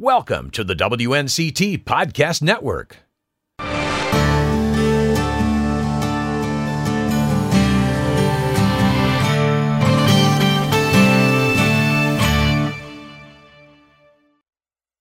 Welcome to the WNCT Podcast Network.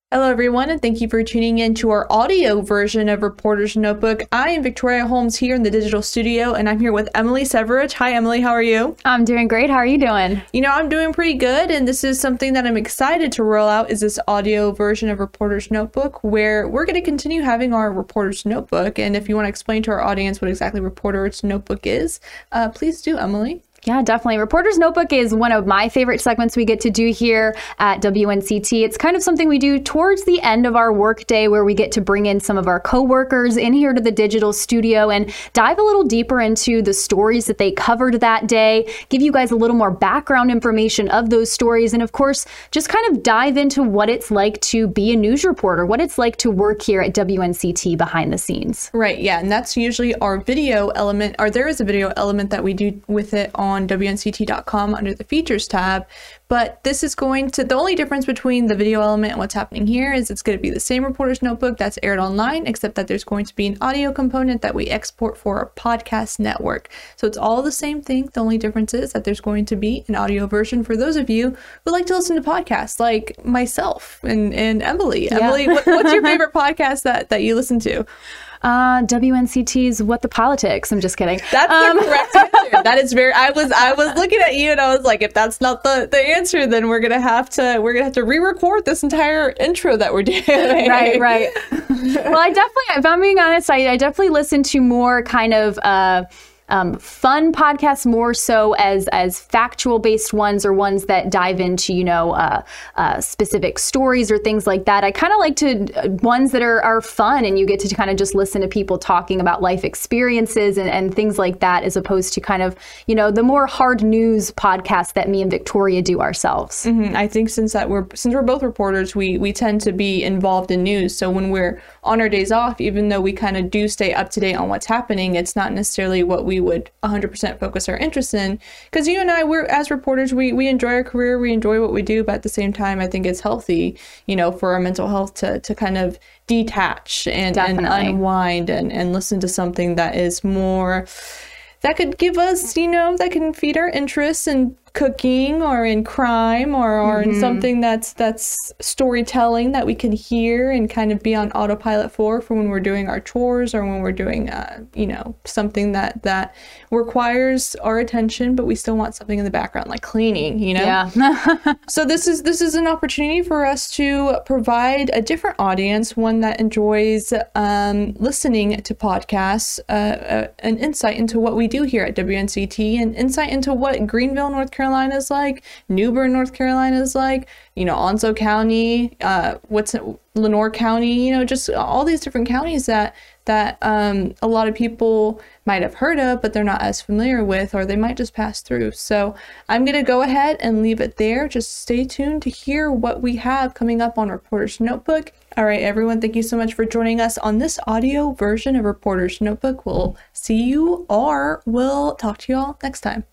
Hello, everyone, and thank you for tuning in to our audio version of Reporter's Notebook. I am Victoria Holmes here in the digital studio, and I'm here with Emily Severich. Hi, Emily, how are you? I'm doing great. How are you doing? You know, I'm doing pretty good, and this is something that I'm excited to roll out is this audio version of Reporter's Notebook, where we're going to continue having our Reporter's Notebook. And if you want to explain to our audience what exactly Reporter's Notebook is, uh, please do, Emily. Yeah, definitely. Reporter's Notebook is one of my favorite segments we get to do here at WNCT. It's kind of something we do towards the end of our workday where we get to bring in some of our coworkers in here to the digital studio and dive a little deeper into the stories that they covered that day, give you guys a little more background information of those stories, and of course, just kind of dive into what it's like to be a news reporter, what it's like to work here at WNCT behind the scenes. Right, yeah, and that's usually our video element, or there is a video element that we do with it on on WNCT.com under the features tab. But this is going to, the only difference between the video element and what's happening here is it's going to be the same reporter's notebook that's aired online, except that there's going to be an audio component that we export for our podcast network. So it's all the same thing. The only difference is that there's going to be an audio version for those of you who like to listen to podcasts like myself and, and Emily. Yeah. Emily, what, what's your favorite podcast that, that you listen to? Uh, WNCT's What the Politics. I'm just kidding. That's um, the correct answer. That is very. I was I was looking at you and I was like, if that's not the the answer, then we're gonna have to we're gonna have to re-record this entire intro that we're doing. Right, right. well, I definitely, if I'm being honest, I, I definitely listen to more kind of. Uh, um, fun podcasts more so as as factual based ones or ones that dive into you know uh, uh, specific stories or things like that. I kind of like to uh, ones that are are fun and you get to kind of just listen to people talking about life experiences and, and things like that as opposed to kind of you know the more hard news podcasts that me and Victoria do ourselves. Mm-hmm. I think since that we're since we're both reporters, we we tend to be involved in news. So when we're on our days off, even though we kind of do stay up to date on what's happening, it's not necessarily what we would 100% focus our interest in. Because you and I we're as reporters we we enjoy our career we enjoy what we do but at the same time I think it's healthy you know for our mental health to to kind of detach and, and unwind and and listen to something that is more that could give us you know that can feed our interests and cooking or in crime or, or mm-hmm. in something that's that's storytelling that we can hear and kind of be on autopilot for for when we're doing our chores or when we're doing uh, you know something that that requires our attention but we still want something in the background like cleaning you know yeah so this is this is an opportunity for us to provide a different audience one that enjoys um, listening to podcasts uh, uh, an insight into what we do here at WNCT and insight into what Greenville North Carolina Carolina is like, New Bern, North Carolina is like, you know, Onslow County, uh, what's it, Lenoir County, you know, just all these different counties that that um, a lot of people might have heard of, but they're not as familiar with, or they might just pass through. So I'm going to go ahead and leave it there. Just stay tuned to hear what we have coming up on Reporter's Notebook. All right, everyone, thank you so much for joining us on this audio version of Reporter's Notebook. We'll see you or we'll talk to you all next time.